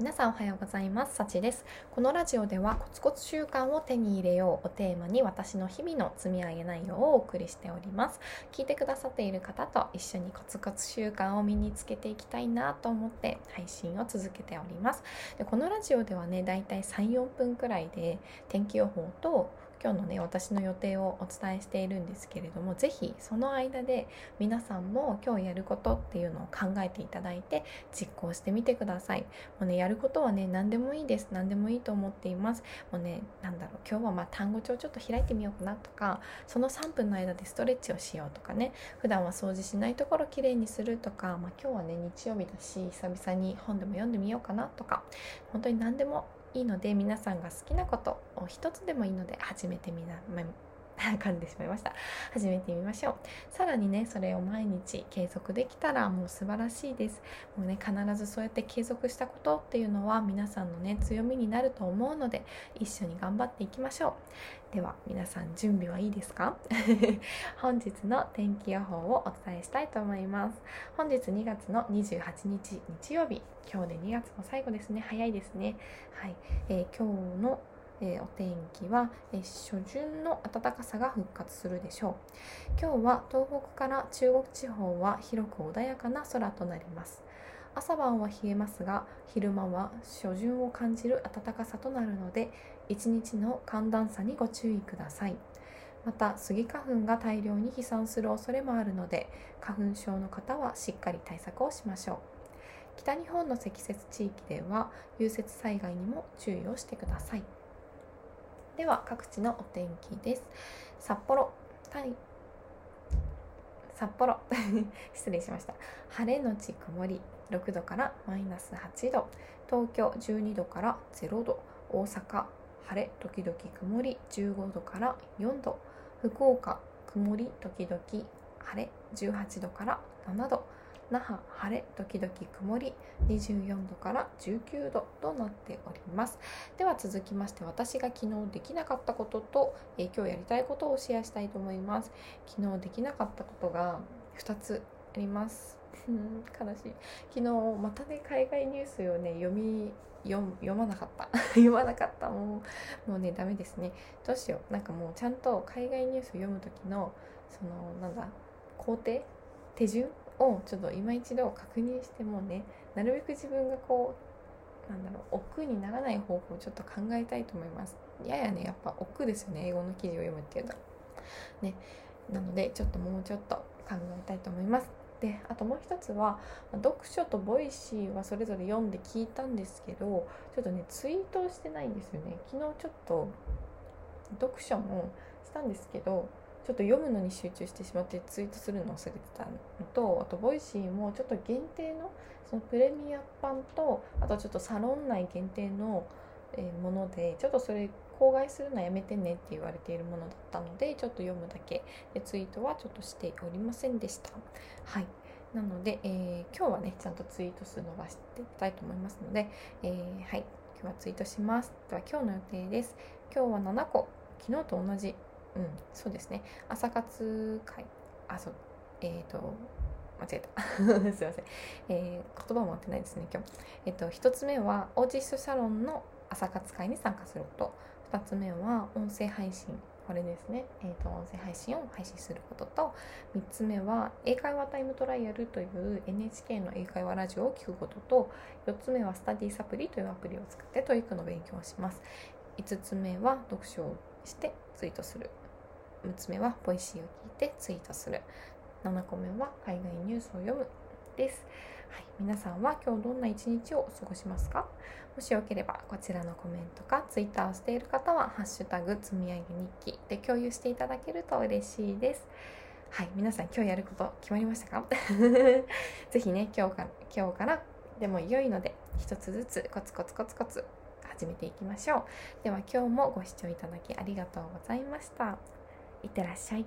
皆さんおはようございます。さちです。このラジオではコツコツ習慣を手に入れようをテーマに私の日々の積み上げ内容をお送りしております。聞いてくださっている方と一緒にコツコツ習慣を身につけていきたいなと思って配信を続けております。でこのラジオではねだいたい3-4分くらいで天気予報と今日のね私の予定をお伝えしているんですけれども是非その間で皆さんも今日やることっていうのを考えていただいて実行してみてください。もうねやることはね何でもいいです何でもいいと思っています。もうね何だろう今日はま単語帳ちょっと開いてみようかなとかその3分の間でストレッチをしようとかね。普段は掃除しないところきれいにするとか、まあ、今日はね日曜日だし久々に本でも読んでみようかなとか本当に何でもいいので皆さんが好きなことを一つでもいいので始めてみな、噛んでしまいました。始めてみましょう。さらにねそれを毎日継続できたらもう素晴らしいです。もうね必ずそうやって継続したことっていうのは皆さんのね強みになると思うので一緒に頑張っていきましょう。では皆さん準備はいいですか？本日の天気予報をお伝えしたいと思います。本日2月の28日日曜日。今日で2月の最後ですね。早いですね。はい、えー、今日のえー、お天気は、えー、初旬の暖かさが復活するでしょう。今日は東北から中国地方は広く穏やかな空となります。朝晩は冷えますが昼間は初旬を感じる暖かさとなるので一日の寒暖差にご注意ください。またスギ花粉が大量に飛散する恐れもあるので花粉症の方はしっかり対策をしましょう。北日本の積雪地域では融雪災害にも注意をしてください。では各地のお天気です。札幌。タイ札幌。失礼しました。晴れのち曇り。6度からマイナス8度。東京12度から0度。大阪。晴れ。時々曇り。15度から4度。福岡。曇り。時々晴れ。18度から7度。那覇晴れ時々曇り24度から19度となっております。では続きまして私が昨日できなかったことと、えー、今日やりたいことをシェアしたいと思います。昨日できなかったことが2つあります。悲しい。昨日またね海外ニュースをね読み読読まなかった。読まなかった。もうもうねダメですね。どうしよう。なんかもうちゃんと海外ニュース読む時のそのなんだ工程？手順？をちょっと今一度確認してもねなるべく自分がこうなんだろう億劫にならない方法をちょっと考えたいと思います。ややねやっぱ億劫ですよね英語の記事を読むっていうのはね。なのでちょっともうちょっと考えたいと思います。であともう一つは読書と Voicy はそれぞれ読んで聞いたんですけどちょっとねツイートをしてないんですよね。昨日ちょっと読書もしたんですけどちょっと読むのに集中してしまってツイートするのを忘れてたのとあと Voicy もちょっと限定のそのプレミア版とあとちょっとサロン内限定のものでちょっとそれ口外するのはやめてねって言われているものだったのでちょっと読むだけ。でツイートはちょっとしておりませんでした。はい。なので、えー、今日はねちゃんとツイートするのはしていきたいと思いますので、えー、はい。今日はツイートします。では今日の予定です。今日は7個。昨日と同じ。うんそうですね。朝活会。あそう。えっ、ー、と間違えた。すいません、えー、言葉も合ってないですね今日。えっ、ー、と1つ目はオーティストサロンの朝活会に参加すること。2つ目は音声配信。これですね、えーと、音声配信を配信することと。3つ目は英会話タイムトライアルという NHK の英会話ラジオを聞くことと。4つ目はスタディサプリというアプリを使って TOEIC の勉強をします。5つ目は読書をしてツイートする。6つ目は Voicy を聞いてツイートする。7個目は海外ニュースを読むです、はい、皆さんは今日どんな一日を過ごしますか？もしよければこちらのコメントかツイッターをしている方は「ハッシュタグ積み上げ日記」で共有していただけると嬉しいです。はい。皆さん今日やること決まりましたか？ぜひね今日から今日からでも良いので一つずつコツコツコツコツ始めていきましょう。では今日もご視聴いただきありがとうございました。いってらっしゃい。